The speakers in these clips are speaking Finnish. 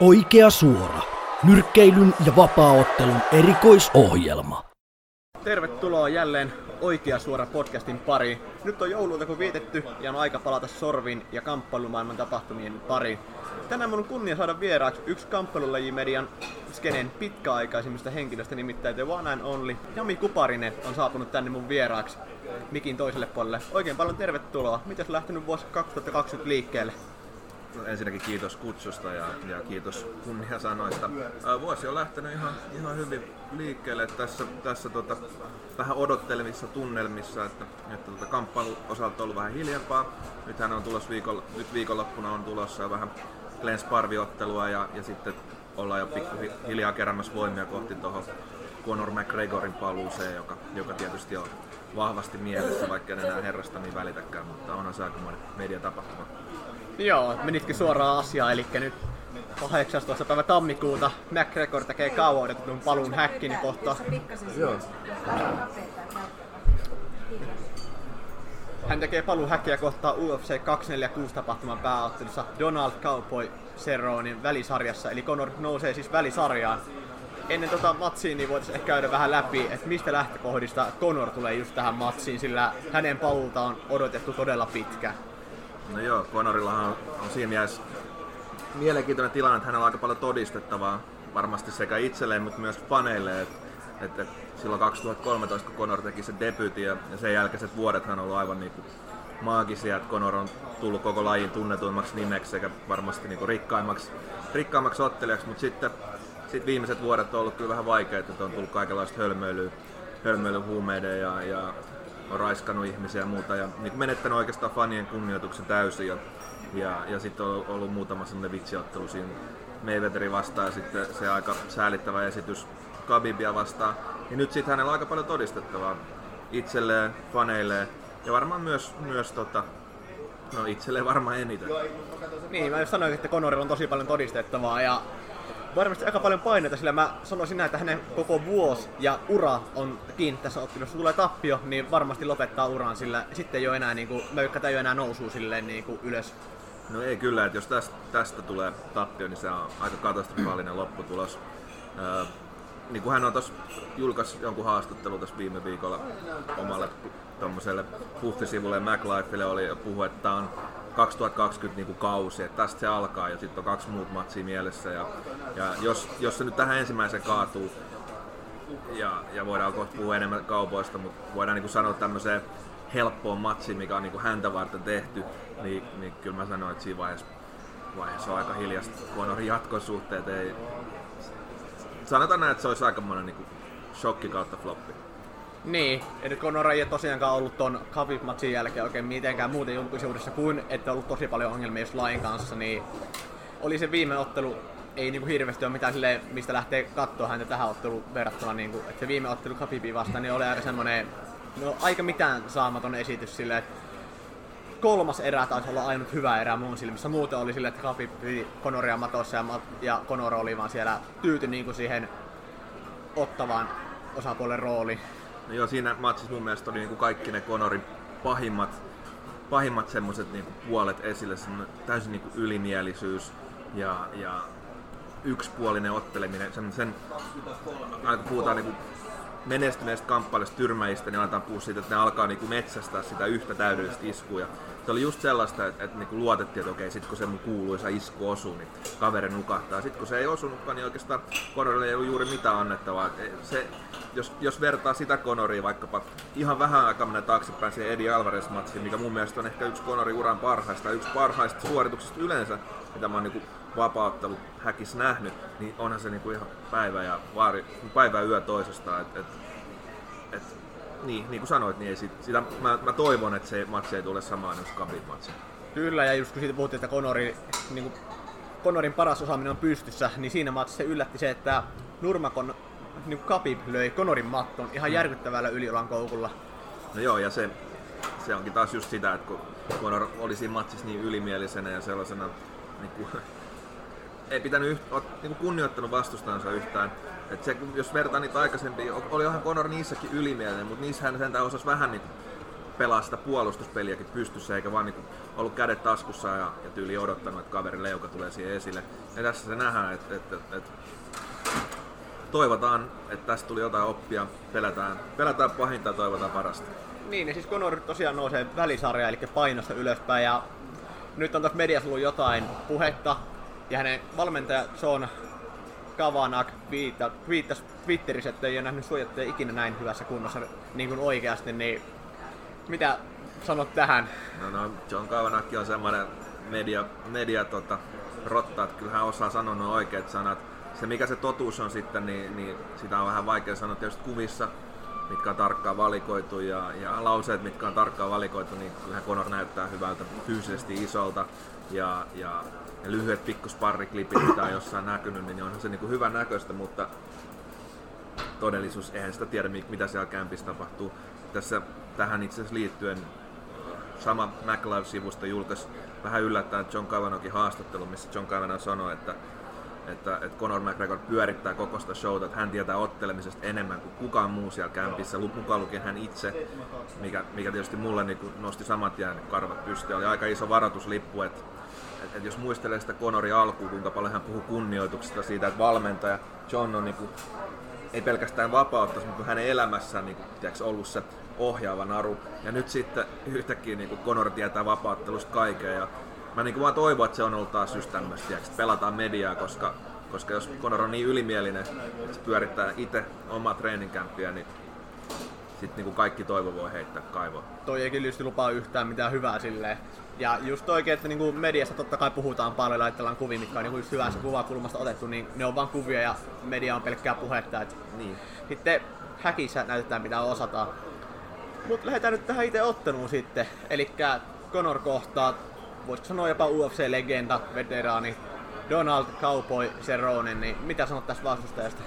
Oikea suora. Nyrkkeilyn ja vapaaottelun erikoisohjelma. Tervetuloa jälleen Oikea suora podcastin pari. Nyt on jouluilta kun vietetty ja on aika palata sorvin ja kamppailumaailman tapahtumien pari. Tänään mun on kunnia saada vieraaksi yksi kamppailulajimedian skenen pitkäaikaisimmista henkilöistä, nimittäin The One and Only. Jami Kuparinen on saapunut tänne mun vieraaksi mikin toiselle puolelle. Oikein paljon tervetuloa. Miten lähtenyt vuosi 2020 liikkeelle? Ensinnäkin kiitos kutsusta ja, ja kiitos kunniasanoista. Vuosi on lähtenyt ihan, ihan hyvin liikkeelle tässä, tässä tota, vähän odottelevissa tunnelmissa, että, että tota, kamppailun osalta on ollut vähän hiljempaa. Nythän on tulossa viikolla, nyt viikonloppuna on tulossa vähän Glenn Sparvi-ottelua ja, ja sitten ollaan jo pikkuhiljaa keräämässä voimia kohti tuohon Conor McGregorin paluuseen, joka, joka tietysti on vahvasti mielessä, vaikka en enää herrasta niin välitäkään, mutta onhan se aikamoinen mediatapahtuma. Joo, menitkin suoraan asiaan, eli nyt 18. päivä tammikuuta McGregor tekee kauan odotetun paluun häkkini kohta. Joo. Hän tekee paluun häkkiä kohtaa UFC 246 tapahtuman pääottelussa Donald Cowboy Cerronein välisarjassa, eli Conor nousee siis välisarjaan. Ennen tota matsia niin voitaisiin ehkä käydä vähän läpi, että mistä lähtökohdista Conor tulee just tähän matsiin, sillä hänen paluuta on odotettu todella pitkä. No joo, Conorillahan on, siinä mielessä mielenkiintoinen tilanne, että hänellä on aika paljon todistettavaa varmasti sekä itselleen, mutta myös faneille. Että, että silloin 2013, kun Conor teki sen debyytin ja, ja sen jälkeiset vuodet hän on ollut aivan niin maagisia, että Conor on tullut koko lajin tunnetuimmaksi nimeksi sekä varmasti niin rikkaimmaksi, rikkaimmaksi ottelijaksi, mutta sitten sit viimeiset vuodet on ollut kyllä vähän vaikeita, että on tullut kaikenlaista hölmöilyä, hölmöilyä huumeiden ja, ja on raiskannut ihmisiä ja muuta ja niin menettänyt oikeastaan fanien kunnioituksen täysin. Ja, ja, ja sitten on ollut muutama sellainen vitsiottelu siinä Mayweatherin vastaan ja sitten se aika säälittävä esitys Khabibia vastaan. Ja nyt sitten hänellä on aika paljon todistettavaa itselleen, faneilleen ja varmaan myös, myös tota, no itselleen varmaan eniten. Niin, mä just sanoin, että Conorilla on tosi paljon todistettavaa ja varmasti aika paljon paineita, sillä mä sanoisin näin, että hänen koko vuosi ja ura on kiinni tässä ottelussa. Jos tulee tappio, niin varmasti lopettaa uran, sillä sitten ei ole enää, niin kuin, möykkätä ei ole enää nousua silleen niin kuin ylös. No ei kyllä, että jos tästä, tästä tulee tappio, niin se on aika katastrofaalinen lopputulos. Öö, niin kuin hän on tuossa julkaisi jonkun haastattelun tässä viime viikolla omalle tuommoiselle puhtisivulle MacLifeille oli puhu, että on 2020 niin kuin kausi, että tästä se alkaa ja sitten on kaksi muut matsia mielessä. Ja, ja jos, jos se nyt tähän ensimmäiseen kaatuu, ja, ja voidaan kohta puhua enemmän kaupoista, mutta voidaan niin kuin sanoa tämmöiseen helppoon matsiin, mikä on niin kuin häntä varten tehty, niin, niin kyllä mä sanoin, että siinä vaiheessa, vaiheessa on aika hiljasta. Conorin jatkosuhteet ei... Sanotaan näin, että se olisi aikamoinen niin kuin shokki kautta floppi. Niin, nyt Conor ei tosiaankaan ollut ton Khabib-matsin jälkeen oikein mitenkään muuten julkisuudessa kuin, että ollut tosi paljon ongelmia just lain kanssa, niin oli se viime ottelu, ei niinku hirveästi ole mitään silleen, mistä lähtee katsoa häntä tähän otteluun verrattuna, niinku, että se viime ottelu Khabibin vastaan, niin oli aika semmonen, no aika mitään saamaton esitys silleen, että kolmas erä taisi olla ainut hyvä erä mun silmissä. Muuten oli silleen, että Khabib piti Conoria matossa ja, ja Conor oli vaan siellä tyyty niinku siihen ottavaan osapuolen rooli. No joo, siinä matsissa mun mielestä oli niinku kaikki ne Conorin pahimmat, pahimmat semmoset niinku puolet esille, täysin niinku ylimielisyys ja, ja yksipuolinen otteleminen, sen, sen aina kun puhutaan niinku menestyneistä kamppailusta tyrmäistä, niin aletaan puhua siitä, että ne alkaa niinku metsästää sitä yhtä täydellistä iskua. Se oli just sellaista, että, että niinku luotettiin, että okei, sit kun se mun kuuluisa isku osuu, niin kaveri nukahtaa. Sitten kun se ei osunutkaan, niin oikeastaan Conorille ei ollut juuri mitään annettavaa. Se, jos, jos vertaa sitä Conoria vaikkapa ihan vähän aikaa mennä taaksepäin siihen Eddie Alvarez-matsiin, mikä mun mielestä on ehkä yksi Conorin uran parhaista, yksi parhaista suorituksista yleensä, mitä mä oon niinku vapauttelu häkis nähnyt, niin onhan se niinku ihan päivä ja vaari, päivä ja yö toisestaan. Et, et, et, niin, niin kuin sanoit, niin ei sit, sitä, mä, mä, toivon, että se matsi ei tule samaan jos Khabib matsi. Kyllä, ja just kun siitä puhuttiin, että Conori, niin kuin, Conorin paras osaaminen on pystyssä, niin siinä matsissa se yllätti se, että Nurmakon niin Khabib löi Conorin matton ihan mm. järkyttävällä yliolan koukulla. No joo, ja se, se onkin taas just sitä, että kun Conor oli siinä matsissa niin ylimielisenä ja sellaisena niin kuin, ei pitänyt niin kunnioittanut vastustansa yhtään. Et se, jos vertaa niitä aikaisempia, oli ihan Conor niissäkin ylimielinen, mutta niissä hän sentään osasi vähän niin pelaa sitä puolustuspeliäkin pystyssä, eikä vaan niinku ollut kädet taskussa ja, ja tyyli odottanut, että kaverin leuka tulee siihen esille. Ja tässä se nähdään, että, että, että, että toivotaan, että tästä tuli jotain oppia, pelätään, pelätään pahinta ja toivotaan parasta. Niin, ja siis Conor tosiaan nousee välisarja, eli painosta ylöspäin, ja nyt on tuossa mediassa ollut jotain puhetta, ja hänen valmentaja Sean Kavanak viittasi Twitterissä, että ei ole nähnyt suojattuja ikinä näin hyvässä kunnossa niin kuin oikeasti, niin mitä sanot tähän? No, no John Kavanak on semmoinen media, media tota, rotta, että kyllähän osaa sanoa nuo oikeat sanat. Se mikä se totuus on sitten, niin, niin sitä on vähän vaikea sanoa tietysti kuvissa, mitkä on tarkkaan valikoitu ja, ja lauseet, mitkä on tarkkaan valikoitu, niin kyllähän Conor näyttää hyvältä, fyysisesti isolta ja, ja, ja lyhyet pikkusparriklipit, mitä on jossain näkynyt, niin onhan se niin kuin hyvän näköistä, mutta todellisuus, eihän sitä tiedä, mitä siellä kämpissä tapahtuu. Tässä tähän itse asiassa liittyen sama MacLive-sivusto julkaisi vähän yllättäen John Cavanokin haastattelu, missä John Cavanaugh sanoi, että että, että Conor McGregor pyörittää koko sitä showta, että hän tietää ottelemisesta enemmän kuin kukaan muu siellä kämpissä, mukaan lukien hän itse, mikä, mikä tietysti mulle niin nosti samat tien karvat pystyyn. Oli aika iso varoituslippu, että, että, että jos muistelee sitä Conorin alkuun, kuinka paljon hän puhuu kunnioituksesta siitä, että valmentaja John on niin kuin, ei pelkästään vapauttanut, mutta hänen elämässään niin kuin, tiedätkö, ollut se ohjaava naru. Ja nyt sitten yhtäkkiä niin Conor tietää vapauttelusta kaiken ja mä niin vaan toivon, että se on ollut taas just tämmöistä, että pelataan mediaa, koska, koska jos Conor on niin ylimielinen, että se pyörittää itse omaa treeninkämppiä, niin sitten niin kaikki toivo voi heittää kaivoon. Toi ei kyllä lupaa yhtään mitään hyvää silleen. Ja just oikein, että niin mediassa totta kai puhutaan paljon, laitellaan kuvia, mitkä on niin just hyvässä kuvakulmasta otettu, niin ne on vaan kuvia ja media on pelkkää puhetta. Et niin. Sitten häkissä näytetään mitä osataan. Mutta lähdetään nyt tähän itse otteluun sitten. Eli Conor kohtaa voisiko sanoa jopa UFC-legenda, veteraani Donald Cowboy Cerrone, niin mitä sanot tästä vastustajasta?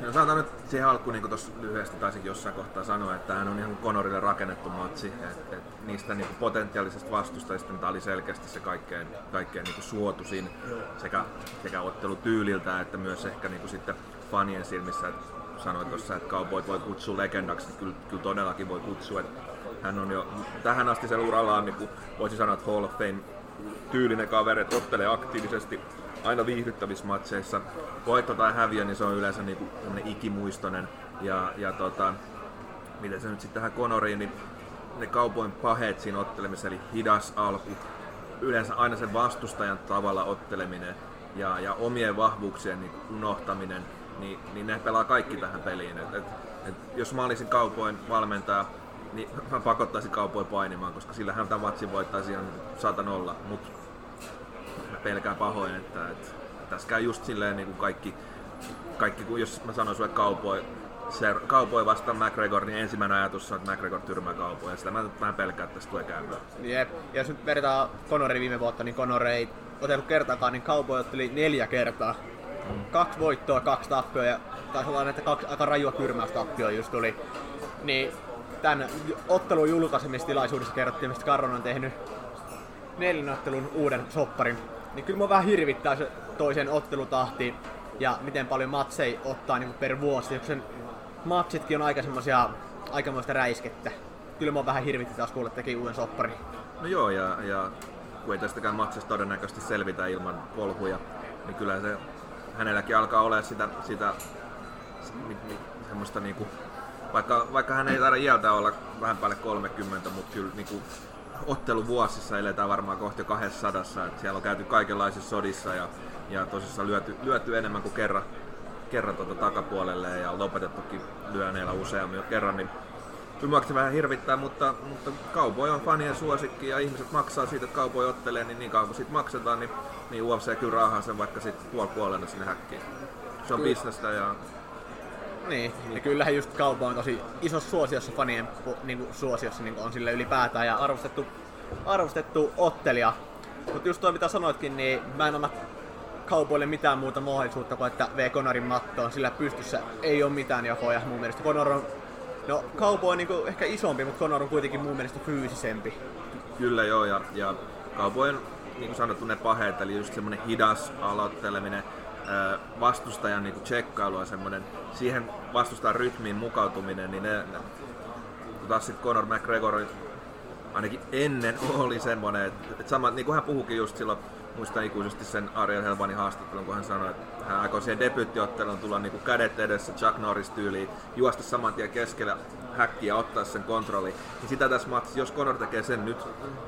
No sanotaan nyt siihen alkuun, niin kuin tuossa lyhyesti taisinkin jossain kohtaa sanoa, että hän on ihan Conorille rakennettu matsi. Et, et niistä niin kuin potentiaalisista vastustajista tämä oli selkeästi se kaikkein, kaikkein niin kuin suotuisin sekä, sekä ottelutyyliltä että myös ehkä niin kuin sitten fanien silmissä. Et tuossa, että Cowboy voi kutsua legendaksi, kyllä, kyllä todellakin voi kutsua. Et hän on jo tähän asti sen urallaan, niin kuin voisi sanoa, että Hall of Fame tyylinen kaveri, että ottelee aktiivisesti aina viihdyttävissä matseissa. Voitto tai häviö, niin se on yleensä niin kuin ikimuistoinen. Ja, ja tota, miten se nyt sitten tähän Conoriin, niin ne kaupoin paheet siinä ottelemisessa, eli hidas alku, yleensä aina sen vastustajan tavalla otteleminen ja, ja omien vahvuuksien niin unohtaminen, niin, niin ne pelaa kaikki tähän peliin. Et, et, et jos mä olisin kaupoin valmentaja, niin mä pakottaisin kaupoin painimaan, koska sillä hän tämän matsin voittaisi ihan saatan olla, mutta mä pelkään pahoin, että, että tässä käy just silleen niin kuin kaikki, kaikki kun jos mä sanoin sulle kaupoi, se kaupoi vasta McGregor, niin ensimmäinen ajatus on, että McGregor tyrmää kaupoi, ja sitä mä vähän pelkään, että tästä tulee käymään. Jep, ja jos nyt vertaa Conorin viime vuotta, niin Conor ei otellut kertaakaan, niin kaupoi otteli neljä kertaa. Mm. Kaksi voittoa, kaksi tappioa, ja taisi olla että kaksi aika rajua tyrmäystappioa just tuli. Niin tämän ottelun julkaisemistilaisuudessa kerrottiin, mistä Karron on tehnyt neljänottelun uuden sopparin. Niin kyllä mua vähän hirvittää se toisen ottelutahti ja miten paljon matsei ottaa niin per vuosi. Sen matsitkin on aika semmosia aikamoista räiskettä. Kyllä mua vähän hirvitti taas kuulla teki uuden sopparin. No joo, ja, ja kun ei tästäkään matsista todennäköisesti selvitä ilman polkuja, niin kyllä se hänelläkin alkaa olla sitä, sitä semmoista niinku vaikka, vaikka hän ei taida iältä olla vähän päälle 30, mutta kyllä niin kuin, otteluvuosissa eletään varmaan kohti 200. Että siellä on käyty kaikenlaisissa sodissa ja, ja tosissaan lyöty, lyöty enemmän kuin kerran, kerran tuota takapuolelle ja lopetettukin lyöneillä useammin jo kerran. Niin kyllä se vähän hirvittää, mutta, mutta Cowboy on fanien suosikki ja ihmiset maksaa siitä, että Cowboy ottelee, niin niin kauan kuin siitä maksetaan, niin, niin UFC kyllä raahaa sen vaikka sitten puoli puolena sinne häkkiin. Se on bisnestä ja niin, ja kyllähän just kaupa on tosi isossa suosiossa fanien niin kuin, suosiossa niin kuin on sille ylipäätään ja arvostettu, arvostettu ottelija. Mutta just toi mitä sanoitkin, niin mä en anna kaupoille mitään muuta mahdollisuutta kuin että V Konarin mattoon, sillä pystyssä ei ole mitään jakoja mun mielestä. Conor on, no kaupo on niinku ehkä isompi, mutta Conor on kuitenkin mun mielestä fyysisempi. Kyllä joo, ja, ja kaupo on niin kuin sanottu ne paheet, eli just semmonen hidas aloitteleminen, vastustajan niin tsekkailu ja semmoinen siihen vastustajan rytmiin mukautuminen, niin ne, ne Mutta taas sitten Conor McGregor ainakin ennen oli semmoinen, että, että sama, niin kuin hän puhukin just silloin, muistan ikuisesti sen Ariel Helvanin haastattelun, kun hän sanoi, että hän aikoo siihen debyyttiotteluun tulla niin kuin kädet edessä Chuck Norris tyyliin, juosta saman tien keskellä häkkiä ja ottaa sen kontrolli. Niin sitä tässä matsissa, jos Conor tekee sen nyt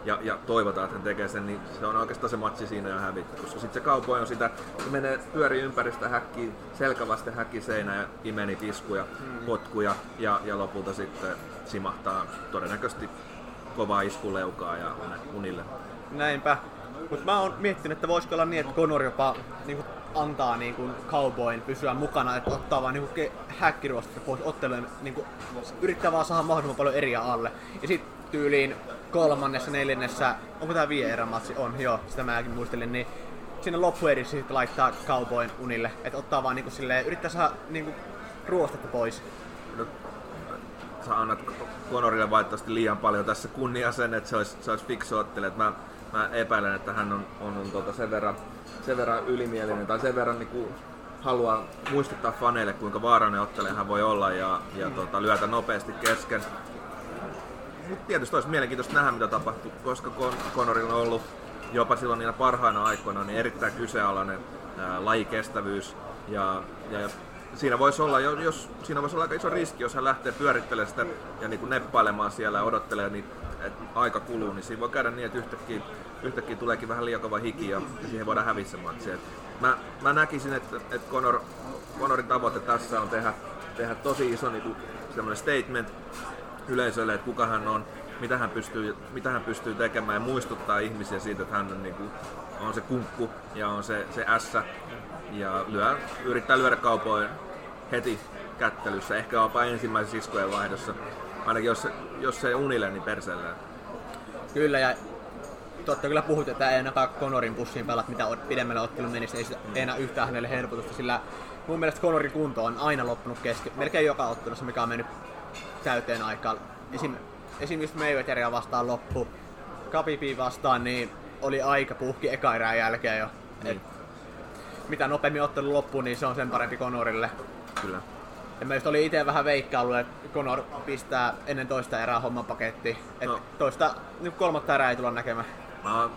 ja, ja toivotaan, että hän tekee sen, niin se on oikeastaan se matsi siinä jo hävitty. Koska sitten se kaupoin on sitä, se menee pyöri ympäristä häkkiin, selkävasten häkkiseinä ja imeni tiskuja, potkuja ja, ja lopulta sitten simahtaa todennäköisesti kovaa iskuleukaa ja unille. Näinpä. Mutta mä oon miettinyt, että voisiko olla niin, että Conor jopa niin kuin, antaa niin kuin, cowboyn pysyä mukana, että ottaa vaan niin häkkiruostetta pois ottelujen, niin kuin, yrittää vaan saada mahdollisimman paljon eriä alle. Ja sitten tyyliin kolmannessa, neljännessä, onko tää viien matsi? On, joo, sitä mäkin muistelin, niin sinne loppuerissä sitten laittaa cowboyn unille, että ottaa vaan kuin, silleen, yrittää saada niin kuin, ruostetta pois. No, sä annat Conorille valitettavasti liian paljon tässä kunnia sen, että se olisi, se olisi fiksu ottelija. Mä, mä epäilen, että hän on, on, on tuota sen, verran, sen verran ylimielinen tai sen verran niin kuin haluaa muistuttaa faneille, kuinka vaarallinen ottelija hän voi olla ja, ja tuota, lyötä nopeasti kesken. Mutta tietysti olisi mielenkiintoista nähdä, mitä tapahtuu, koska Conorilla on ollut jopa silloin niinä parhaina aikoina niin erittäin kyseenalainen ää, lajikestävyys ja, ja siinä voisi olla, jos, siinä voisi olla aika iso riski, jos hän lähtee pyörittelemään sitä ja niin kuin neppailemaan siellä ja odottelee, niin, että aika kuluu, niin siinä voi käydä niin, että yhtäkkiä, yhtäkkiä tuleekin vähän liian kova hiki ja, siihen voidaan häviä se matsi. Mä, mä näkisin, että, että Conor, Conorin tavoite tässä on tehdä, tehdä tosi iso niin statement yleisölle, että kuka hän on, mitä hän pystyy, mitä hän pystyy tekemään ja muistuttaa ihmisiä siitä, että hän on, niin kuin, on se kunkku ja on se, se ässä ja lyö, yrittää lyödä kaupoin heti kättelyssä, ehkä jopa ensimmäisessä iskojen vaihdossa. Ainakin jos, jos se ei unille, niin perseellä. Kyllä, ja totta kyllä puhut, että ei ainakaan Conorin pussiin pelat, mitä pidemmälle ottelu menisi, ei, ei enää yhtään hänelle helpotusta, sillä mun mielestä Conorin kunto on aina loppunut kesken, melkein joka ottelussa, mikä on mennyt täyteen aikaan. Esim, esimerkiksi Mayweatheria vastaan loppu, Kapipi vastaan, niin oli aika puhki eka erään jälkeen jo. Niin. Et, mitä nopeammin ottelu loppuu, niin se on sen parempi Conorille. Kyllä. Ja mä just olin itse vähän veikkaillut, että Conor pistää ennen toista erää homman paketti. Että no. toista, nyt kolmatta erää ei tulla näkemään. Mä oon,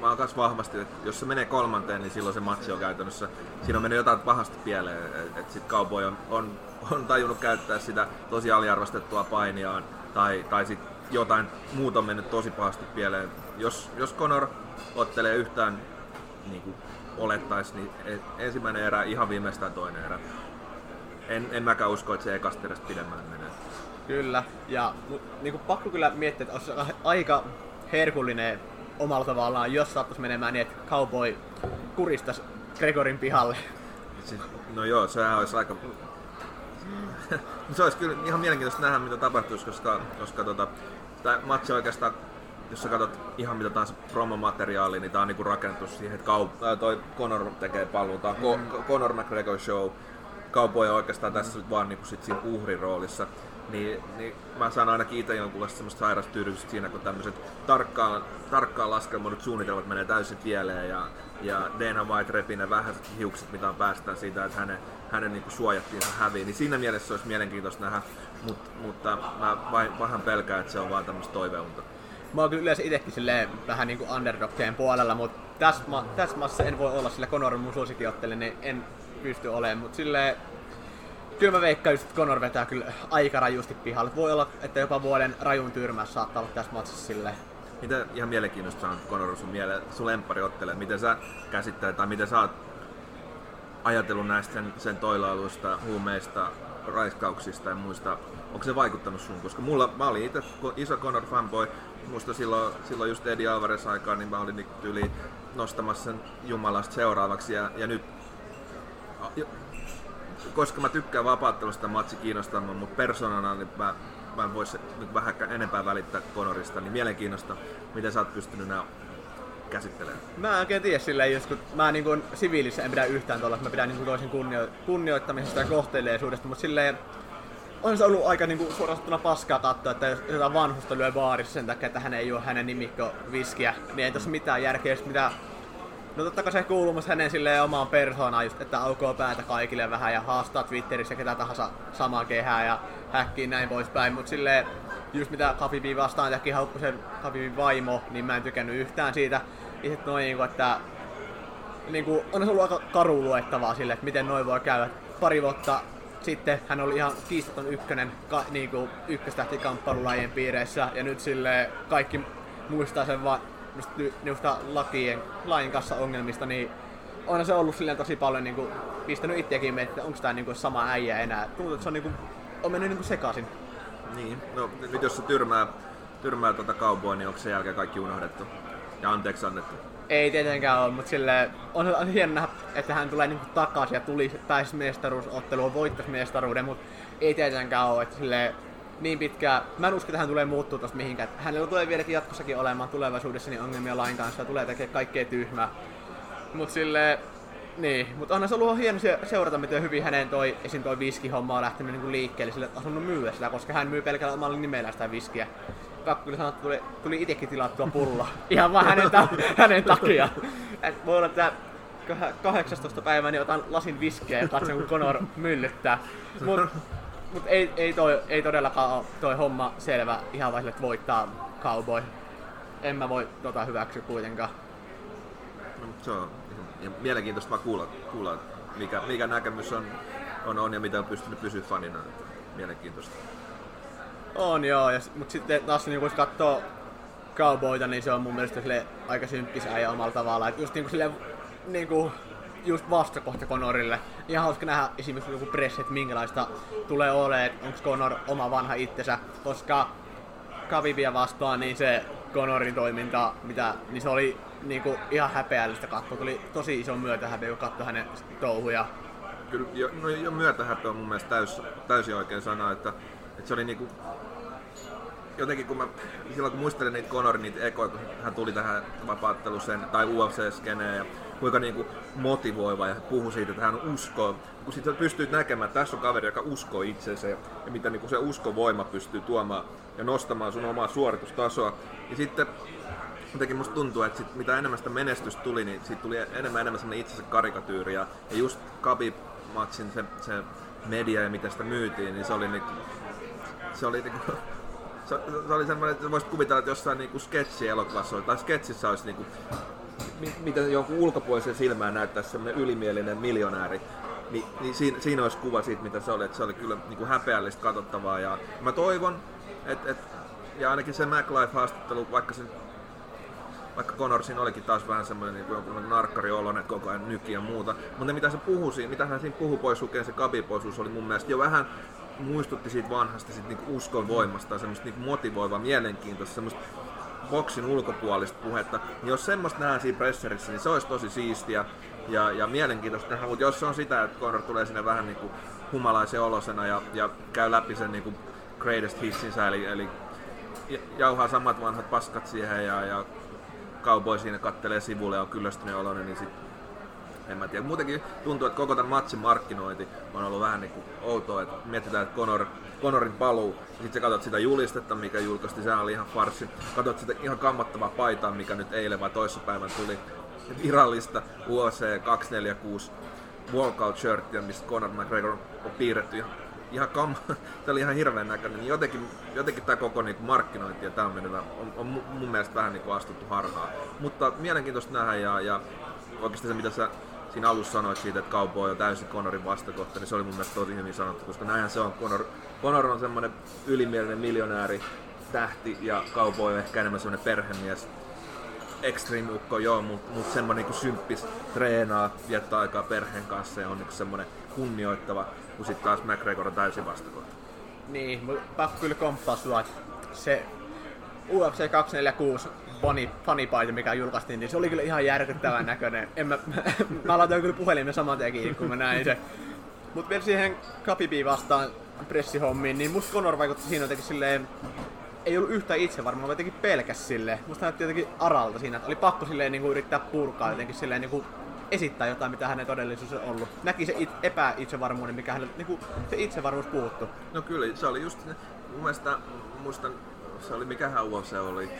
mä oon vahvasti, että jos se menee kolmanteen, niin silloin se matsi on käytännössä. Siinä on mennyt jotain pahasti pieleen, että et sit Cowboy on, on, on tajunnut käyttää sitä tosi aliarvostettua painiaan. Tai, tai sit jotain muuta on mennyt tosi pahasti pieleen. Jos, jos Conor ottelee yhtään niin kuin olettaisi, niin ensimmäinen erä ihan viimeistään toinen erä en, en mäkään usko, että se ekasta edes pidemmälle menee. Kyllä, ja niin kuin pakko kyllä miettiä, että olisi aika herkullinen omalla tavallaan, jos saattaisi menemään niin, että Cowboy kuristaisi Gregorin pihalle. No joo, sehän olisi aika... se olisi kyllä ihan mielenkiintoista nähdä, mitä tapahtuisi, koska, koska tota, tämä matsi oikeastaan, jos sä katsot ihan mitä taas promomateriaalia, niin tämä on niinku rakennettu siihen, että Kau- toi Conor tekee on mm. Conor McGregor Show, kaupoja oikeastaan tässä nyt vaan niin sit siinä uhrin roolissa. Niin, niin mä saan aina kiitä jonkunlaista semmoista sairastyydytystä siinä, kun tämmöiset tarkkaan, tarkkaan laskelmoidut suunnitelmat menee täysin pieleen ja, ja Dana White repii ne vähäiset hiukset, mitä on päästään siitä, että hänen, hänen niin suojattiin ihan häviin. Niin siinä mielessä olisi mielenkiintoista nähdä, mutta, mutta mä vähän pelkään, että se on vaan tämmöistä toiveunta. Mä oon kyllä yleensä itsekin silleen vähän niinku underdogien puolella, mutta tässä, tässä maassa en voi olla, sillä Conor on mun suosikkiottelu, niin en pysty olemaan, mutta silleen kyllä mä veikkaan just, että Conor vetää kyllä aika rajusti pihalle. Voi olla, että jopa vuoden rajun tyrmässä saattaa olla tässä matsissa silleen. Mitä ihan mielenkiintoista on Conor sun, miele, sun lemppari ottelee? Miten sä käsittelet tai miten sä oot ajatellut näistä sen, sen toilailuista, huumeista, raiskauksista ja muista? Onko se vaikuttanut sun? Koska mulla, mä olin itse iso Conor fanboy. Musta silloin, silloin just Eddie Alvarez aikaan, niin mä olin yli nostamassa sen Jumalasta seuraavaksi. Ja, ja nyt koska mä tykkään vapaattelusta matsi kiinnostaa mutta persoonana niin mä, mä en voisi nyt vähän enempää välittää Konorista, niin mielenkiinnosta, miten sä oot pystynyt nämä käsittelemään? Mä en oikein tiedä silleen, just kun mä niin kuin siviilissä en pidä yhtään tuolla, mä pidän niin kuin toisen kunnio- kunnioittamisesta ja kohteleisuudesta, mutta silleen on se ollut aika niinku suorastaan paskaa katsoa, että jos jotain vanhusta lyö baarissa sen takia, että hän ei juo hänen nimikko viskiä, niin ei tossa mitään järkeä, mitä No totta kai se kuuluu myös hänen silleen omaan persoonaan just, että aukoo päätä kaikille vähän ja haastaa Twitterissä ketä tahansa samaa kehää ja häkkii näin poispäin, mutta silleen just mitä Khabibin vastaan teki haukku sen Khabibin vaimo, niin mä en tykännyt yhtään siitä. Sit noin, niinku, että niinku, on se ollut aika karu luettavaa sille, että miten noin voi käydä. Pari vuotta sitten hän oli ihan kiistaton ykkönen ka, niinku, ykköstähti kamppailulajien piireissä ja nyt sille kaikki muistaa sen vaan niistä lakien, lain kanssa ongelmista, niin on se ollut silleen tosi paljon niinku, pistänyt itseäkin miettiä, että onko tämä niinku sama äijä enää. Tuntuu, että se on, niinku, on mennyt niinku sekaisin. Niin, no nyt jos se tyrmää, tyrmää tuota cowboy, niin onko sen jälkeen kaikki unohdettu ja anteeksi annettu? Ei tietenkään ole, mutta sille on, on hieno nähdä, että hän tulee niinku takaisin ja tuli, pääsi mestaruusotteluun, voittaisi mestaruuden, mutta ei tietenkään ole, että sille niin pitkään. Mä en usko, että hän tulee muuttua tosta mihinkään. Hänellä tulee vieläkin jatkossakin olemaan tulevaisuudessa niin ongelmia lain kanssa ja tulee tekemään kaikkea tyhmää. Mut sille niin, mutta onhan se ollut hieno seurata, miten hyvin hänen toi, esim. toi viskihomma on lähtenyt niinku liikkeelle, sille asunut myyä sitä, koska hän myy pelkällä omalla nimellä sitä viskiä. Pakko kyllä sanoa, että tuli, tuli itekin tilattua pulloa. Ihan vaan hänen, ta- hänen takia. Et voi olla, että 18. päivää niin otan lasin viskiä ja katson, kun Conor myllyttää. Mut, mut ei, ei, toi, ei todellakaan ole toi homma selvä ihan vaan että voittaa cowboy. En mä voi tota hyväksyä kuitenkaan. No, se on ja mielenkiintoista vaan kuulla, kuulla mikä, mikä näkemys on, on, on ja mitä on pystynyt pysyä fanina. Mielenkiintoista. On joo, ja, mutta sitten taas niin kun katsoo Cowboyta, niin se on mun mielestä sille aika synkkis äijä omalla tavalla. Et just niinku sille, niinku, just vastakohta Conorille. Ihan hauska nähdä esimerkiksi joku pressi, että minkälaista tulee olemaan, onko Conor oma vanha itsensä, koska Kavivia vastaan, niin se Conorin toiminta, mitä, niin se oli niinku ihan häpeällistä katsoa. Tuli tosi iso myötähäpeä, kun katsoi hänen touhuja. Kyllä, jo, no, jo myötähäpeä on mun mielestä täys, täysin oikein sana, että, että se oli niinku jotenkin kun mä, silloin kun muistelin niitä Conorin niitä ekoja, kun hän tuli tähän vapaatteluseen tai UFC-skeneen ja kuinka niinku motivoiva ja puhui siitä, että hän uskoo. Kun sitten pystyy näkemään, että tässä on kaveri, joka uskoo itseensä ja, mitä niinku se uskovoima pystyy tuomaan ja nostamaan sun omaa suoritustasoa. Ja sitten jotenkin musta tuntuu, että sit, mitä enemmän sitä menestystä tuli, niin siitä tuli enemmän enemmän semmoinen itsensä karikatyyri. Ja, ja just Khabib-matsin se, se media ja mitä sitä myytiin, niin se oli niinku, se oli niinku, se, se oli semmoinen, että voisit kuvitella, että jossain niinku sketsi-elokuvassa tai sketsissä olisi niinku, mitä jonkun ulkopuolisen silmään näyttäisi semmoinen ylimielinen miljonääri. Niin, niin siinä, siinä olisi kuva siitä, mitä se oli. Että se oli kyllä niin kuin häpeällistä katsottavaa. Ja mä toivon, että, että ja ainakin se MacLife-haastattelu, vaikka se vaikka Conor siinä olikin taas vähän semmoinen niin jonkun narkkari oloinen koko ajan nyki ja muuta. Mutta mitä se puhui siinä, mitä hän siinä puhui pois lukeen, se kabipoisuus oli mun mielestä jo vähän muistutti siitä vanhasta siitä niin uskon voimasta semmoista niin motivoivaa, mielenkiintoista, semmoista boksin ulkopuolista puhetta. Niin jos semmoista nähdään siinä presserissä, niin se olisi tosi siistiä ja, ja mielenkiintoista nähdä. Mutta jos se on sitä, että Conor tulee sinne vähän niin kuin humalaisen olosena ja, ja käy läpi sen niin kuin greatest hitsinsä, eli, eli jauhaa samat vanhat paskat siihen ja, ja cowboy siinä kattelee sivulle ja on kyllästynyt oloinen, niin sit en mä tiedä. Muutenkin tuntuu, että koko tämän matsin markkinointi on ollut vähän niin kuin outoa, että mietitään, että Conor, Conorin paluu, ja sitten sä katsot sitä julistetta, mikä julkaistiin, se oli ihan farsi. Katsot sitä ihan kammattavaa paitaa, mikä nyt eilen vai toissapäivän tuli virallista UFC 246 walkout shirtia, missä Conor McGregor on piirretty ihan ihan kam... tämä oli ihan hirveän näköinen, jotenkin, jotenkin tämä koko niin markkinointi ja tämä on, on, on mun mielestä vähän niin astuttu harhaa. Mutta mielenkiintoista nähdä ja, ja oikeastaan se mitä sä siinä alussa sanoit siitä, että Cowboy on täysin Conorin vastakohta, niin se oli mun mielestä tosi hyvin sanottu, koska näinhän se on. Conor, Conor on semmoinen ylimielinen miljonääri, tähti ja Cowboy on ehkä enemmän semmoinen perhemies. Extreme ukko, joo, mutta mut semmoinen niin symppis, treenaa, viettää aikaa perheen kanssa ja on niin semmoinen kunnioittava kun sitten taas McGregor on täysin vastakohta. Niin, mutta pakko kyllä komppaa sua, se UFC 246 funny, funny mikä julkaistiin, niin se oli kyllä ihan järkyttävän näköinen. En mä, mä laitoin kyllä puhelimen saman tekin, kun mä näin se. Mut vielä siihen Kapibiin vastaan pressihommiin, niin musta Conor vaikutti siinä jotenkin silleen, ei ollut yhtä itse varmaan, vaan jotenkin pelkäs silleen. Musta näytti jotenkin aralta siinä, että oli pakko silleen niin kuin yrittää purkaa jotenkin silleen niin kuin esittää jotain, mitä hänen todellisuus on ollut. Näki se it, epäitsevarmuuden, mikä hänelle, niin kuin, se itsevarmuus puuttu. No kyllä, se oli just, mun mielestä, muistan, se oli, mikä hauva se oli,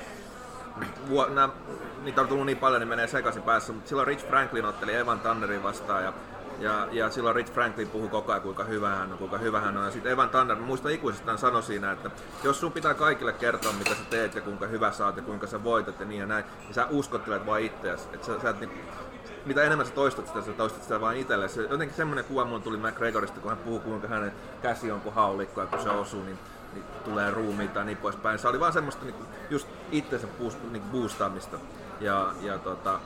vuo, nää, niitä on tullut niin paljon, niin menee sekaisin päässä, mutta silloin Rich Franklin otteli Evan Tannerin vastaan ja ja, ja silloin Rich Franklin puhui koko ajan, kuinka hyvä hän on, kuinka hyvä hän on. Ja sitten Evan Tanner, muista ikuisesti hän sanoi siinä, että jos sun pitää kaikille kertoa, mitä sä teet ja kuinka hyvä sä oot ja kuinka sä voitat ja niin ja näin, niin sä uskottelet vaan itseäsi. Että sä, sä et, niin, mitä enemmän sä toistat sitä, sä toistat sitä vain itselle. Se, jotenkin semmoinen kuva mulle tuli McGregorista, kun hän puhuu, kuinka hänen käsi on kuin haulikko ja kun se osuu, niin, niin tulee ruumiita ja niin poispäin. Se oli vaan semmoista niin, just itsensä boost, niin, boostaamista. Ja, ja tota,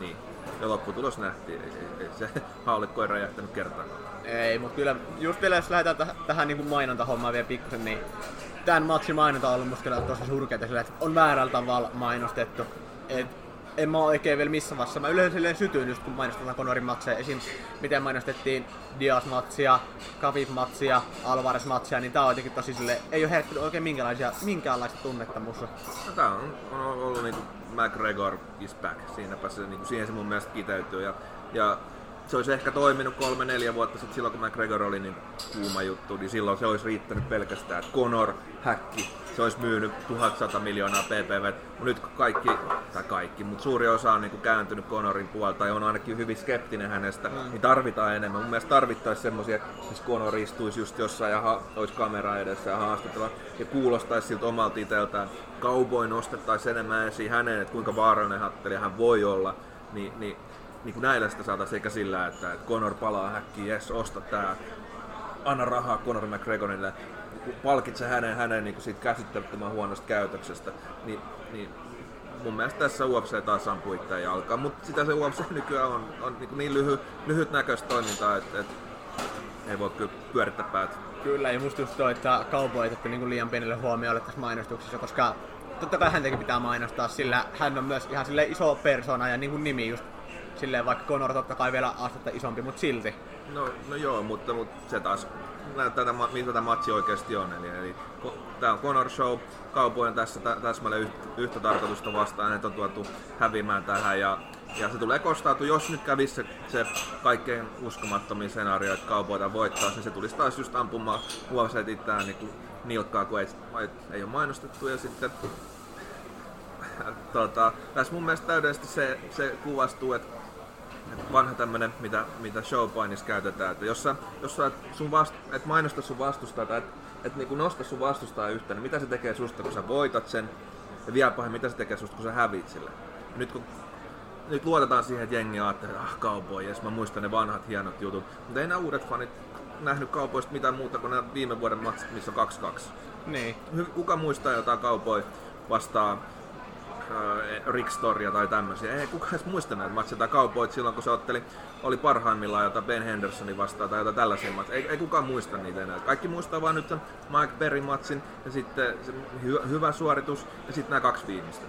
niin. Ja lopputulos nähtiin, ei, ei, ei se haulikko ei räjähtänyt kertaakaan. Ei, mutta kyllä just vielä jos lähdetään täh- tähän niin mainontahommaan vielä pikkusen, niin tämän matchin mainonta on ollut musta kyllä tosi surkeita sillä, että on väärällä tavalla mainostettu. Et en mä oikein vielä missä vaiheessa. Mä yleensä silleen sytyin just kun mainostetaan Conorin matseja. Esim. miten mainostettiin Diaz-matsia, Khabib-matsia, Alvarez-matsia, niin tää on jotenkin tosi sille ei oo herättänyt oikein minkälaisia, minkäänlaista tunnetta musta. No, tää on, on ollut niinku McGregor is back. Siinäpä se, niinku, siihen se mun mielestä kiteytyy. Ja, ja se olisi ehkä toiminut kolme neljä vuotta sitten silloin, kun McGregor oli niin kuuma juttu, niin silloin se olisi riittänyt pelkästään, että Conor, häkki, se olisi myynyt 1100 miljoonaa PPV. Mutta nyt kaikki, tai kaikki, mutta suuri osa on niin kääntynyt Conorin puolta tai on ainakin hyvin skeptinen hänestä, mm. niin tarvitaan enemmän. Mun mielestä tarvittaisiin semmoisia, missä Conor istuisi just jossain ja ha- olisi kamera edessä ja haastattava ja kuulostaisi siltä omalta itseltään. Cowboy nostettaisiin enemmän esiin häneen, että kuinka vaarallinen hattelija hän voi olla. Niin, niin niin kuin näillä sitä saataisiin eikä sillä, että, Conor palaa häkkiin, jes, osta tää, anna rahaa Conor McGregorille, palkitse hänen, hänen niin kuin siitä käsittämättömän huonosta käytöksestä, niin, niin mun mielestä tässä UFC taas ampuu itseään jalkaan, mutta sitä se UFC nykyään on, on niin, niin lyhy, lyhyt näköistä toimintaa, että, että ei voi kyllä pyörittää päät. Kyllä, ja musta just toi, että kaupo ei niin liian pienelle huomiolle tässä mainostuksessa, koska totta kai häntäkin pitää mainostaa, sillä hän on myös ihan sille iso persona ja niin kuin nimi just silleen vaikka Conor totta kai vielä astetta isompi, mutta silti. No, no joo, mutta, mutta se taas näyttää, mitä tämä matsi oikeasti on. Eli, eli tämä on Conor Show, kaupojen tässä tä, täsmälleen yhtä, yhtä tarkoitusta vastaan, että on tuotu häviämään tähän ja ja se tulee kostautua, jos nyt kävisi se, se kaikkein uskomattomin skenaario, että kaupoita voittaa, niin se tulisi taas just ampumaan UFC itseään niin nilkkaa, kun ei, ei ole mainostettu. Ja sitten tota, tässä mun mielestä täydellisesti se, se kuvastuu, että vanha tämmönen, mitä, mitä showpainissa käytetään, että jos sä, jos sä et, sun vast, et mainosta sun vastustaa tai et, et niinku nosta sun vastustaa yhtä, niin mitä se tekee susta, kun sä voitat sen, ja vielä pahemmin, mitä se tekee susta, kun sä hävit sille. Ja nyt kun nyt luotetaan siihen, että jengi ajattelee, ah cowboy, yes, mä muistan ne vanhat hienot jutut. Mutta ei nämä uudet fanit nähnyt kaupoista mitään muuta kuin nämä viime vuoden matsit, missä on 2-2. Niin. Kuka muistaa jotain cowboy vastaan Rick Storia tai tämmöisiä. Ei kukaan edes muista näitä matseja tai Cowboyt silloin, kun se otteli, oli parhaimmillaan jota Ben Hendersonin vastaan tai jotain tällaisia matseja. Ei, ei kukaan muista niitä enää. Kaikki muistaa vaan nyt sen Mike Perry matsin ja sitten se hy- hyvä suoritus ja sitten nämä kaksi viimeistä.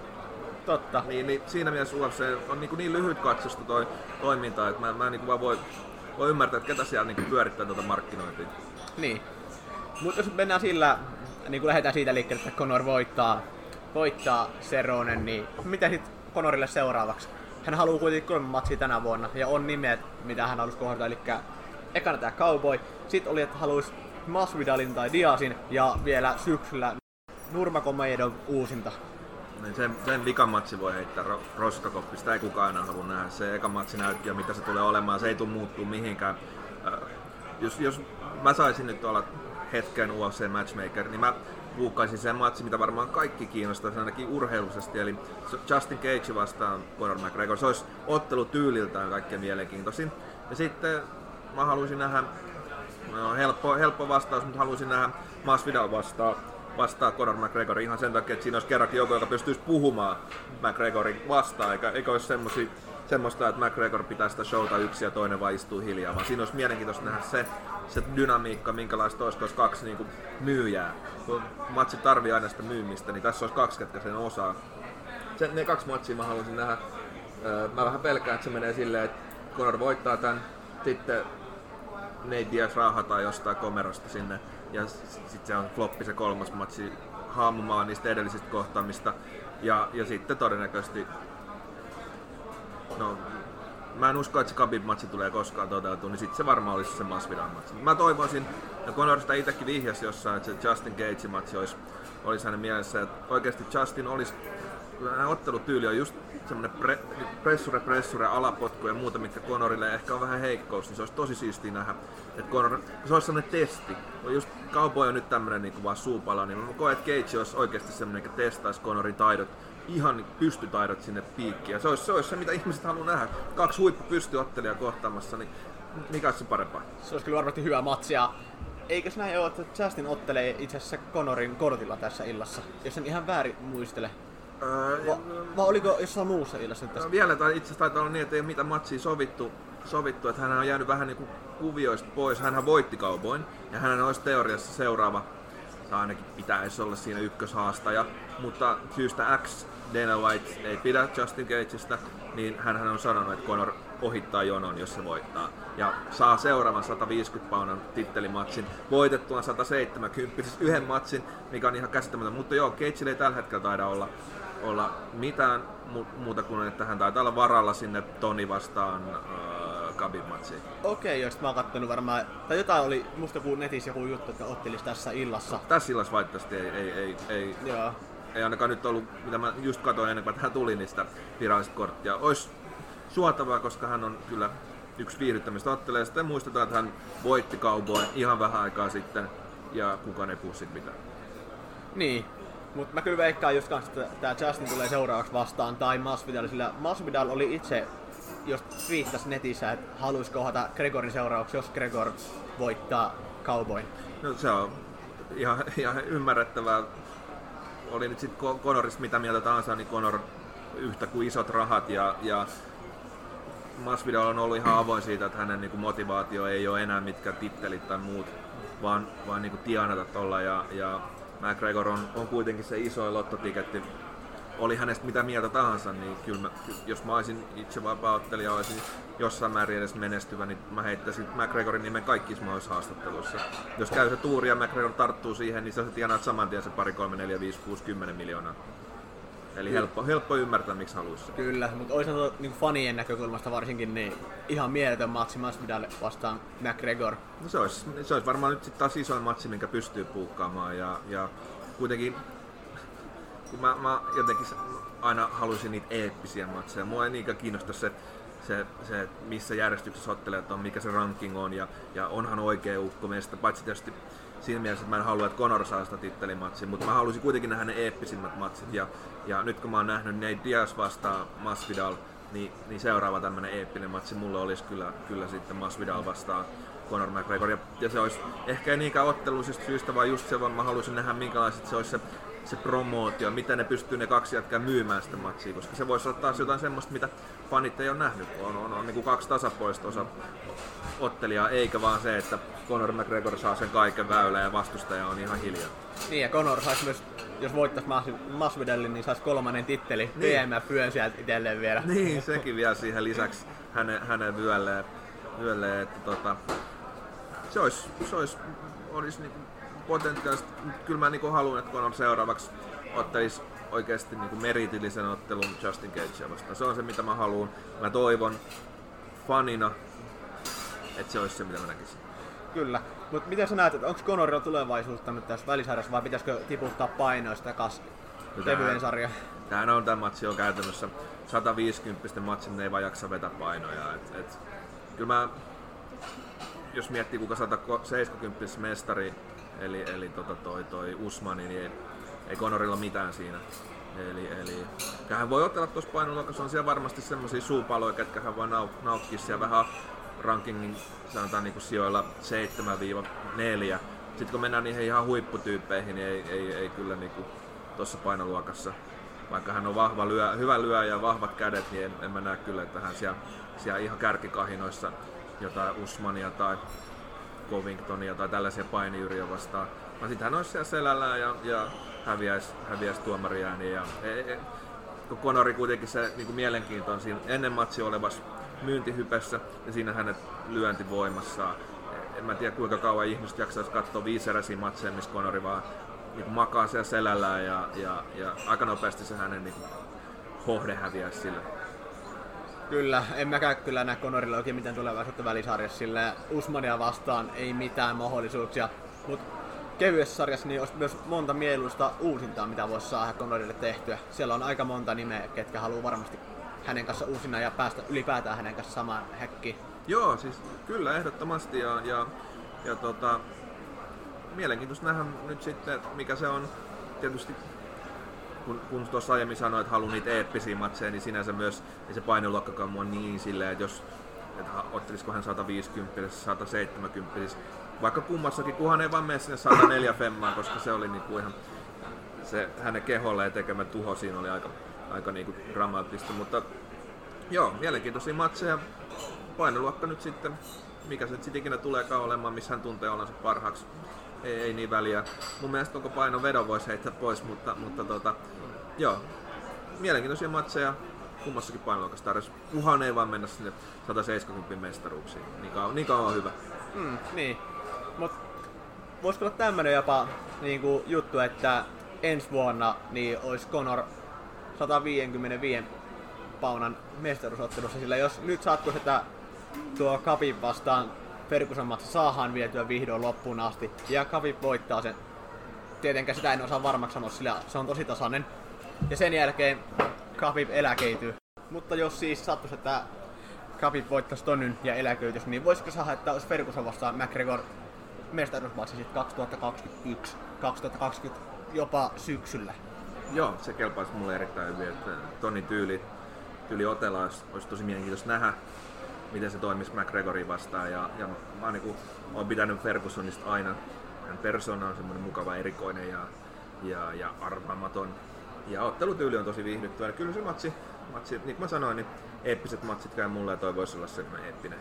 Totta. Niin, niin siinä mielessä UFC on niin, niin lyhyt katsosta toi toiminta, että mä, mä niin vaan voi, voi ymmärtää, että ketä siellä niin pyörittää tuota markkinointia. Niin. Mutta jos mennään sillä, niin kuin lähdetään siitä liikkeelle, että Conor voittaa voittaa Seronen, niin mitä sitten Konorille seuraavaksi? Hän haluaa kuitenkin kolme matsia tänä vuonna ja on nimet, mitä hän halusi kohdata, eli ekana tämä Cowboy, sitten oli, että haluaisi Masvidalin tai Diasin ja vielä syksyllä Nurmagomedov uusinta. Niin sen, sen vikan matsi voi heittää ro, roskakoppista, ei kukaan enää halua nähdä. Se eka matsi näytti jo mitä se tulee olemaan, se ei tule muuttuu mihinkään. Äh, jos, jos mä saisin nyt olla hetken UFC Matchmaker, niin mä buukkaisin sen matsi, mitä varmaan kaikki kiinnostaisi ainakin urheilullisesti, eli Justin Cage vastaan Conor McGregor. Se olisi ottelu tyyliltään kaikkein mielenkiintoisin. Ja sitten mä haluaisin nähdä, no helppo, helppo vastaus, mutta haluaisin nähdä Masvidal vastaan vastaa Conor McGregor ihan sen takia, että siinä olisi kerrankin joku, joka pystyisi puhumaan McGregorin vastaan, eikä, eikä olisi semmosia, semmoista, että McGregor pitää sitä showta yksi ja toinen vaan istuu hiljaa, vaan siinä olisi mielenkiintoista nähdä se, se dynamiikka, minkälaista olisi, olisi kaksi niin kuin myyjää. Kun matsi tarvii aina sitä myymistä, niin tässä olisi kaksi, ketkä sen osaa. Sen, ne kaksi matsia mä haluaisin nähdä. Mä vähän pelkään, että se menee silleen, että Conor voittaa tämän, sitten Nate Diaz raahataan jostain komerosta sinne, ja sitten se on floppi se kolmas matsi haamumaan niistä edellisistä kohtaamista. Ja, ja sitten todennäköisesti no, mä en usko, että se Khabib-matsi tulee koskaan toteutua, niin sitten se varmaan olisi se Masvidal-matsi. Mä toivoisin, ja Conor sitä itsekin vihjasi jossain, että se Justin Gage-matsi olisi, olisi hänen mielessä, että oikeasti Justin olisi ottelutyyli on just semmoinen pre, pressure, pressure, alapotku ja muuta, mitkä Conorille ehkä on vähän heikkous, niin se olisi tosi siistiä nähdä, että Conor, se olisi semmoinen testi. Just Cowboy on nyt tämmöinen niin vaan suupala, niin mä koen, että Cage olisi oikeasti semmoinen, joka testaisi Conorin taidot ihan pystytaidot sinne piikkiin. Ja se olisi, se olisi se, mitä ihmiset haluaa nähdä. Kaksi huippu pystyottelijaa kohtaamassa, niin mikä olisi se parempaa? Se olisi kyllä varmasti hyvä matsi. Ja eikös näin ole, että Justin ottelee itse asiassa Conorin kortilla tässä illassa, jos en ihan väärin muistele. Öö, Va, va oliko jossain muussa illassa nyt tässä? No vielä tai itse asiassa taitaa olla niin, että ei ole mitään matsia sovittu, sovittu että hän on jäänyt vähän niin kuin kuvioista pois. Hän voitti kaupoin ja hän olisi teoriassa seuraava, tai ainakin pitäisi olla siinä ykköshaastaja, mutta syystä X Dana White ei pidä Justin Gageista, niin hän on sanonut, että Conor ohittaa jonon, jos se voittaa. Ja saa seuraavan 150 paunan tittelimatsin, voitettuaan 170, siis yhden matsin, mikä on ihan käsittämätön. Mutta joo, Cage ei tällä hetkellä taida olla, olla mitään muuta kuin, että hän taitaa olla varalla sinne Toni vastaan äh, Khabib matsiin. Okei, jos mä oon kattonut varmaan, tai jotain oli musta kuin netissä joku juttu, että ottelis tässä illassa. Tässä illassa valitettavasti ei, ei, ei, ei, Joo. Ei ainakaan nyt ollut, mitä mä just katsoin ennen kuin tähän tuli, sitä virallista korttia. Olisi suotavaa, koska hän on kyllä yksi viihdyttämistä ottelee. Sitten muistetaan, että hän voitti Cowboy ihan vähän aikaa sitten ja kukaan ei puhu mitään. Niin, mutta mä kyllä veikkaan just kanssa, että tää Justin tulee seuraavaksi vastaan tai Masvidal, sillä Masvidal oli itse jos viittasi netissä, että haluaisi kohdata Gregorin seuraavaksi, jos Gregor voittaa Cowboyn. No se on ihan, ihan ymmärrettävää. Oli nyt sitten Conorista mitä mieltä tahansa, niin Conor yhtä kuin isot rahat ja, ja Masvidal on ollut ihan avoin siitä, että hänen niin kuin, motivaatio ei ole enää mitkä tittelit tai muut, vaan, vaan niin kuin, tienata tuolla ja, ja McGregor on, on kuitenkin se iso lottotiketti. Oli hänestä mitä mieltä tahansa, niin kyllä mä, jos mä olisin itse vapaa-ottelija, olisin jossain määrin edes menestyvä, niin mä heittäisin McGregorin nimen kaikissa mahdollisissa haastatteluissa. Jos käy se tuuri ja McGregor tarttuu siihen, niin sä tienaat saman tien se pari, kolme, neljä, viisi, kuusi, kymmenen miljoonaa. Eli helppo, helppo ymmärtää, miksi haluaisi. Kyllä, mutta olisi niin fanien näkökulmasta varsinkin niin ihan mieletön matsi Masvidal vastaan McGregor. No se olisi, se olisi varmaan nyt sitten taas isoin matsi, minkä pystyy puukkaamaan. Ja, ja kuitenkin kun mä, mä jotenkin aina haluaisin niitä eeppisiä matseja. Mua ei niinkään kiinnosta se, se, se, missä järjestyksessä ottelijat on, mikä se ranking on ja, ja onhan oikea ukko meistä, paitsi tietysti siinä mielessä, että mä en halua, että Conor saa sitä tittelimatsia, mutta mä haluaisin kuitenkin nähdä ne eeppisimmät matsit. Ja, ja nyt kun mä oon nähnyt Nate Diaz vastaan Masvidal, niin, niin seuraava tämmönen eeppinen matsi mulle olisi kyllä, kyllä sitten Masvidal vastaan Conor McGregor. Ja, ja se olisi ehkä ei niinkään otteluisista syistä, vaan just se, vaan mä haluaisin nähdä minkälaiset se olisi se, se promootio, miten ne pystyy ne kaksi jätkää myymään sitä matsia, koska se voisi olla taas jotain semmoista, mitä fanit ei ole nähnyt. On, on, on, on niin kuin kaksi tasapuolista osa ottelijaa, eikä vaan se, että Conor McGregor saa sen kaiken väylän ja vastustaja on ihan hiljaa. Niin ja Conor saisi myös, jos voittaisi Masvidalin, niin saisi kolmannen titteli. Niin. PMF vyön sieltä itselleen vielä. Niin, sekin vielä siihen lisäksi hänen, hänen vyölleen. vyölleen että tota, se olisi, se olisi, olisi niinku potentiaalisesti, kyllä mä niinku haluan, että Conor seuraavaksi ottelisi oikeasti niinku meritillisen ottelun Justin Cagea vastaan. Se on se, mitä mä haluan. Mä toivon fanina, että se olisi se, mitä mä näkisin. Kyllä. Mutta miten sä näet, että onko Conorilla tulevaisuutta nyt tässä välisarjassa vai pitäisikö tiputtaa painoista kas kevyeen sarja? Tämähän on tämä matsi on käytännössä 150 matsi, ne ei vaan jaksa vetä painoja. Et, et, kyllä mä, jos miettii kuka 170 mestari, eli, eli tota toi, toi Usmani, niin ei, ei Conorilla mitään siinä. Eli, eli hän voi otella tuossa painoluokassa, on siellä varmasti semmoisia suupaloja, ketkä hän voi nauk- naukkia siellä vähän rankingin sanotaan niin kuin sijoilla 7-4. Sitten kun mennään niihin ihan huipputyyppeihin, niin ei, ei, ei kyllä niin tuossa painoluokassa, vaikka hän on vahva lyö, hyvä lyö ja vahvat kädet, niin en, en mä näe kyllä, että hän siellä, siellä ihan kärkikahinoissa jotain Usmania tai Covingtonia tai tällaisia painijyriä vastaan. No sitten hän olisi siellä selällään ja, ja häviäisi, häviäisi tuomariääniä. Ja, e, e, kun Conori kuitenkin se niin kuin mielenkiinto on siinä ennen matsi olevassa myyntihypessä ja siinä hänet lyöntivoimassa. En mä tiedä kuinka kauan ihmiset jaksaisi katsoa viiseräisiä matseja, missä Conori vaan niin makaa siellä selällään ja, ja, ja aika nopeasti se hänen niin hohde häviäisi sille. Kyllä, en mäkään kyllä näe Conorilla oikein mitään tulevaisuutta välisarjassa, sillä Usmania vastaan ei mitään mahdollisuuksia. Mutta kevyessä sarjassa niin olisi myös monta mieluista uusintaa, mitä voisi saada Connorille tehtyä. Siellä on aika monta nimeä, ketkä haluaa varmasti hänen kanssa uusina ja päästä ylipäätään hänen kanssa samaan häkkiin. Joo, siis kyllä ehdottomasti ja, ja, ja tota, mielenkiintoista nähdä nyt sitten, mikä se on tietysti kun, kun tuossa aiemmin sanoin, että haluan niitä eeppisiä matseja, niin sinänsä myös ei se painoluokkakaan mua niin silleen, että jos että ottelisiko hän 150 170 vaikka kummassakin, kunhan ei vaan mene sinne 104 femmaan, koska se oli niinku ihan se hänen keholleen tekemä tuho siinä oli aika, aika niinku dramaattista, mutta joo, mielenkiintoisia matseja. Painoluokka nyt sitten, mikä se sitten ikinä tuleekaan olemaan, missä hän tuntee olonsa parhaaksi. Ei, ei niin väliä. Mun mielestä koko paino vedon voisi heittää pois, mutta, mutta tota, joo, mielenkiintoisia matseja kummassakin painoluokassa tarjosi. Kuhan ei vaan mennä sinne 170 mestaruuksiin. Niin kauan, niin kauan on hyvä. Mm, niin. Mut voisiko olla tämmönen jopa niinku, juttu, että ensi vuonna niin olisi Conor 155 paunan mestaruusottelussa, sillä jos nyt sattuisi, että tuo Kapin vastaan Ferguson matsi saadaan vietyä vihdoin loppuun asti, ja Kapip voittaa sen. Tietenkään sitä en osaa varmaksi sanoa, sillä se on tosi tasainen. Ja sen jälkeen Kapip eläkeityy. Mutta jos siis sattuisi, että Kapip voittaisi tonnyn ja eläköityisi, niin voisiko saada, että olisi Ferguson vastaan McGregor mestaruusmatsi sitten 2021, 2020 jopa syksyllä? Joo, se kelpaisi mulle erittäin hyvin, että Toni tyyli, tyyli otella olisi, olisi tosi mielenkiintoista nähdä, miten se toimisi McGregorin vastaan. Ja, ja mä niin kuin, olen pitänyt Fergusonista aina. Hän persona on semmoinen mukava, erikoinen ja, ja, ja arvaamaton. Ja ottelutyyli on tosi viihdyttävä. Kyllä se matsi, matsi, niin kuin mä sanoin, niin eeppiset matsit käy mulle ja toi voisi olla semmoinen eeppinen.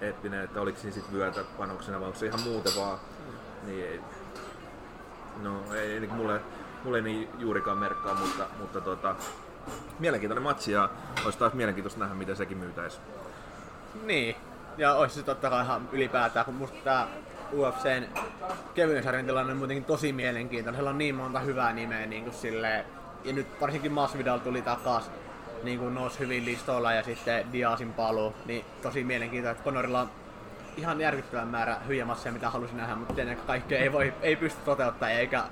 eeppinen että oliko siinä sitten vyötä panoksena vai onko se ihan muuten vaan. Niin ei, no ei, ei mulle, mulle ei niin juurikaan merkkaa, mutta, mutta tota, mielenkiintoinen matsi ja olisi taas mielenkiintoista nähdä, miten sekin myytäisi. Niin, ja olisi se totta kai ihan ylipäätään, kun musta tää UFCn kevyen sarjan tilanne on muutenkin tosi mielenkiintoinen. Siellä on niin monta hyvää nimeä niin kuin silleen, ja nyt varsinkin Masvidal tuli takas, niin kuin nousi hyvin listoilla ja sitten Diasin paluu, niin tosi mielenkiintoista, että Conorilla on ihan järkyttävän määrä hyviä masseja, mitä halusin nähdä, mutta tietenkään kaikkea ei, voi, ei pysty toteuttamaan, eikä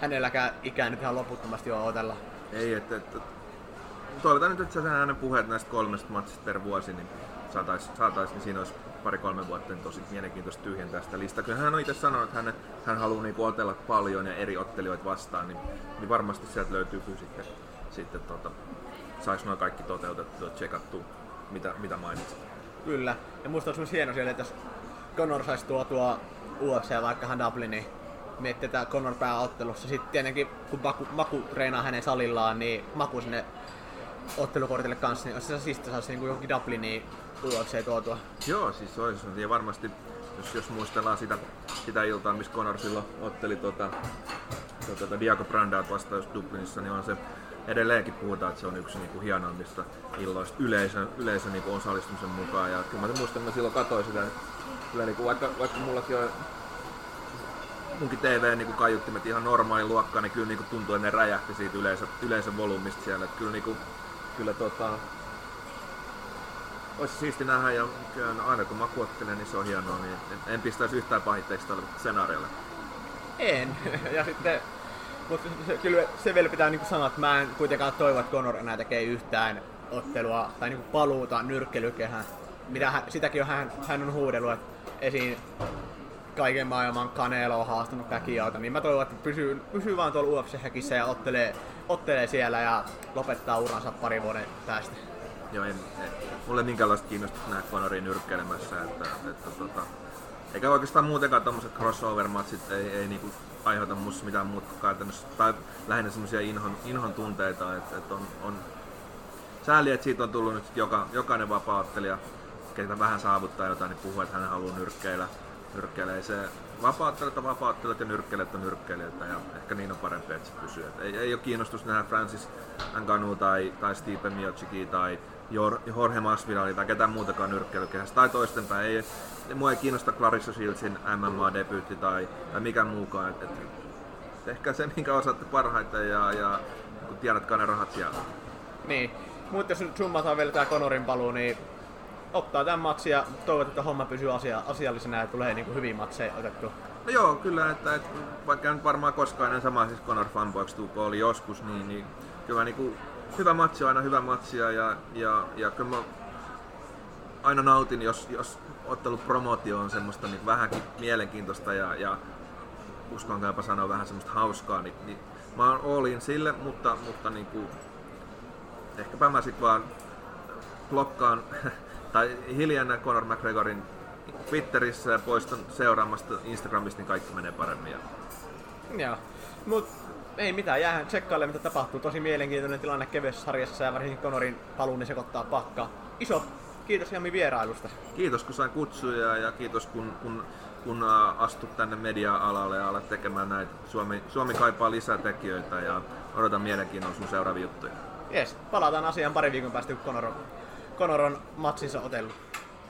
hänelläkään ikään nyt ihan loputtomasti ole otella. Ei, että, että toivotaan nyt, että sä hänen puheet näistä kolmesta matsista per vuosi, niin saataisiin, saatais, niin siinä olisi pari-kolme vuotta niin tosi mielenkiintoista tyhjentää sitä listaa. Kyllä hän on itse sanonut, että hän, hän haluaa niin otella paljon ja eri ottelijoita vastaan, niin, niin varmasti sieltä löytyy kyllä sitten, sitten tota, saisi noin kaikki toteutettua ja tsekattua, mitä, mitä mainitsit. Kyllä. Ja musta olisi myös hieno siellä, että jos Conor saisi tuotua UFC vaikka Dubliniin, mietitään Conor pääottelussa. Sitten tietenkin, kun Maku, Maku treenaa hänen salillaan, niin Maku sinne ottelukortille kanssa, niin olisi se siis saisi niin johonkin Dubliniin UFC tuotua. Joo, siis olisi. Ja varmasti, jos, jos muistellaan sitä, sitä iltaa, missä Conor silloin otteli tota, tota, Diago Brandaat vastaan Dublinissa, niin on se edelleenkin puhutaan, että se on yksi niin kuin hienoimmista illoista yleisön, yleisön niin kuin osallistumisen mukaan. Ja kyllä mä muistan, että mä silloin katsoin sitä, kyllä niin kuin, vaikka, vaikka mullakin on munkin TV niin kuin kaiuttimet ihan normaali luokka, niin kyllä niin kuin tuntuu, että ne räjähti siitä yleisön, yleisön volyymista siellä. Että kyllä, niin kuin, kyllä tota, olisi siisti nähdä ja kyllä aina kun makuottelee, niin se on hienoa, niin en, en pistäisi yhtään pahitteeksi tälle skenaariolle. En. ja sitten mutta kyllä se vielä pitää niinku sanoa, että mä en kuitenkaan toivo, että Conor enää tekee yhtään ottelua tai niinku paluuta nyrkkelykehään. Mitä hän, sitäkin on hän, hän on huudellut, että esiin kaiken maailman Canelo on haastanut Pacquiaota, niin mä toivon, että pysyy, pysyy vaan tuolla UFC-häkissä ja ottelee, ottelee siellä ja lopettaa uransa pari vuoden päästä. Joo, en, en, mulle minkäänlaista kiinnostusta nähdä Conorin nyrkkeilemässä, että, että tota, eikä oikeastaan muutenkaan tommoset crossover-matsit ei, ei niinku aiheuta musta mitään muuta käytännössä, tai lähinnä semmoisia inhon, inhon tunteita, että, että on, on sääli, että siitä on tullut nyt joka, jokainen vapauttelija, ketä vähän saavuttaa jotain, niin puhuu, että hän haluaa nyrkkeillä. Nyrkkeillä. Ei se vapauttelijat on vapauttelijat ja nyrkkeilijät on nyrkkeilijöitä ja ehkä niin on parempi, että se pysyy. Et ei, ei ole kiinnostus nähdä Francis Ngannou tai, tai Stipe Miocic tai Jorge Masvidal tai ketään muutakaan nyrkkeilykehässä tai toistenpäin. Ei, mua ei kiinnosta Clarissa Shieldsin MMA-debyytti tai, tai mikä muukaan. Et, et, ehkä se, minkä osaatte parhaiten ja, ja kun tiedätkö ne rahat siellä. Niin, mutta jos nyt summataan vielä tää Conorin paluu, niin ottaa tämän matsin ja toivot, että homma pysyy asia, asiallisena ja tulee niin kuin hyvin matseja otettu. No joo, kyllä, että, että vaikka nyt varmaan koskaan ennen sama siis Conor tuu, oli joskus, niin, niin kyllä niin kuin, hyvä matsi on aina hyvä matsia ja, ja, ja kyllä mä aina nautin, jos, jos ottelupromootio on semmoista niin vähänkin mielenkiintoista ja, ja uskonkaapa sanoa vähän semmoista hauskaa, niin, niin mä oon all in sille, mutta, mutta niin kuin, ehkäpä mä sit vaan blokkaan tai hiljennän Conor McGregorin Twitterissä ja poistan seuraamasta Instagramista, niin kaikki menee paremmin. Joo. Mut ei mitään, jäähän tsekkaille mitä tapahtuu. Tosi mielenkiintoinen tilanne kevyessä sarjassa ja varsinkin Conorin paluun niin sekoittaa pakkaa. Iso kiitos Jami vierailusta. Kiitos kun sain kutsuja ja kiitos kun, kun, kun astut tänne media-alalle ja alat tekemään näitä. Suomi, Suomi kaipaa lisää tekijöitä ja odotan mielenkiinnolla sun seuraavia juttuja. Jes, palataan asiaan pari viikon päästä, kun Conor on, Conoran matsinsa otellut?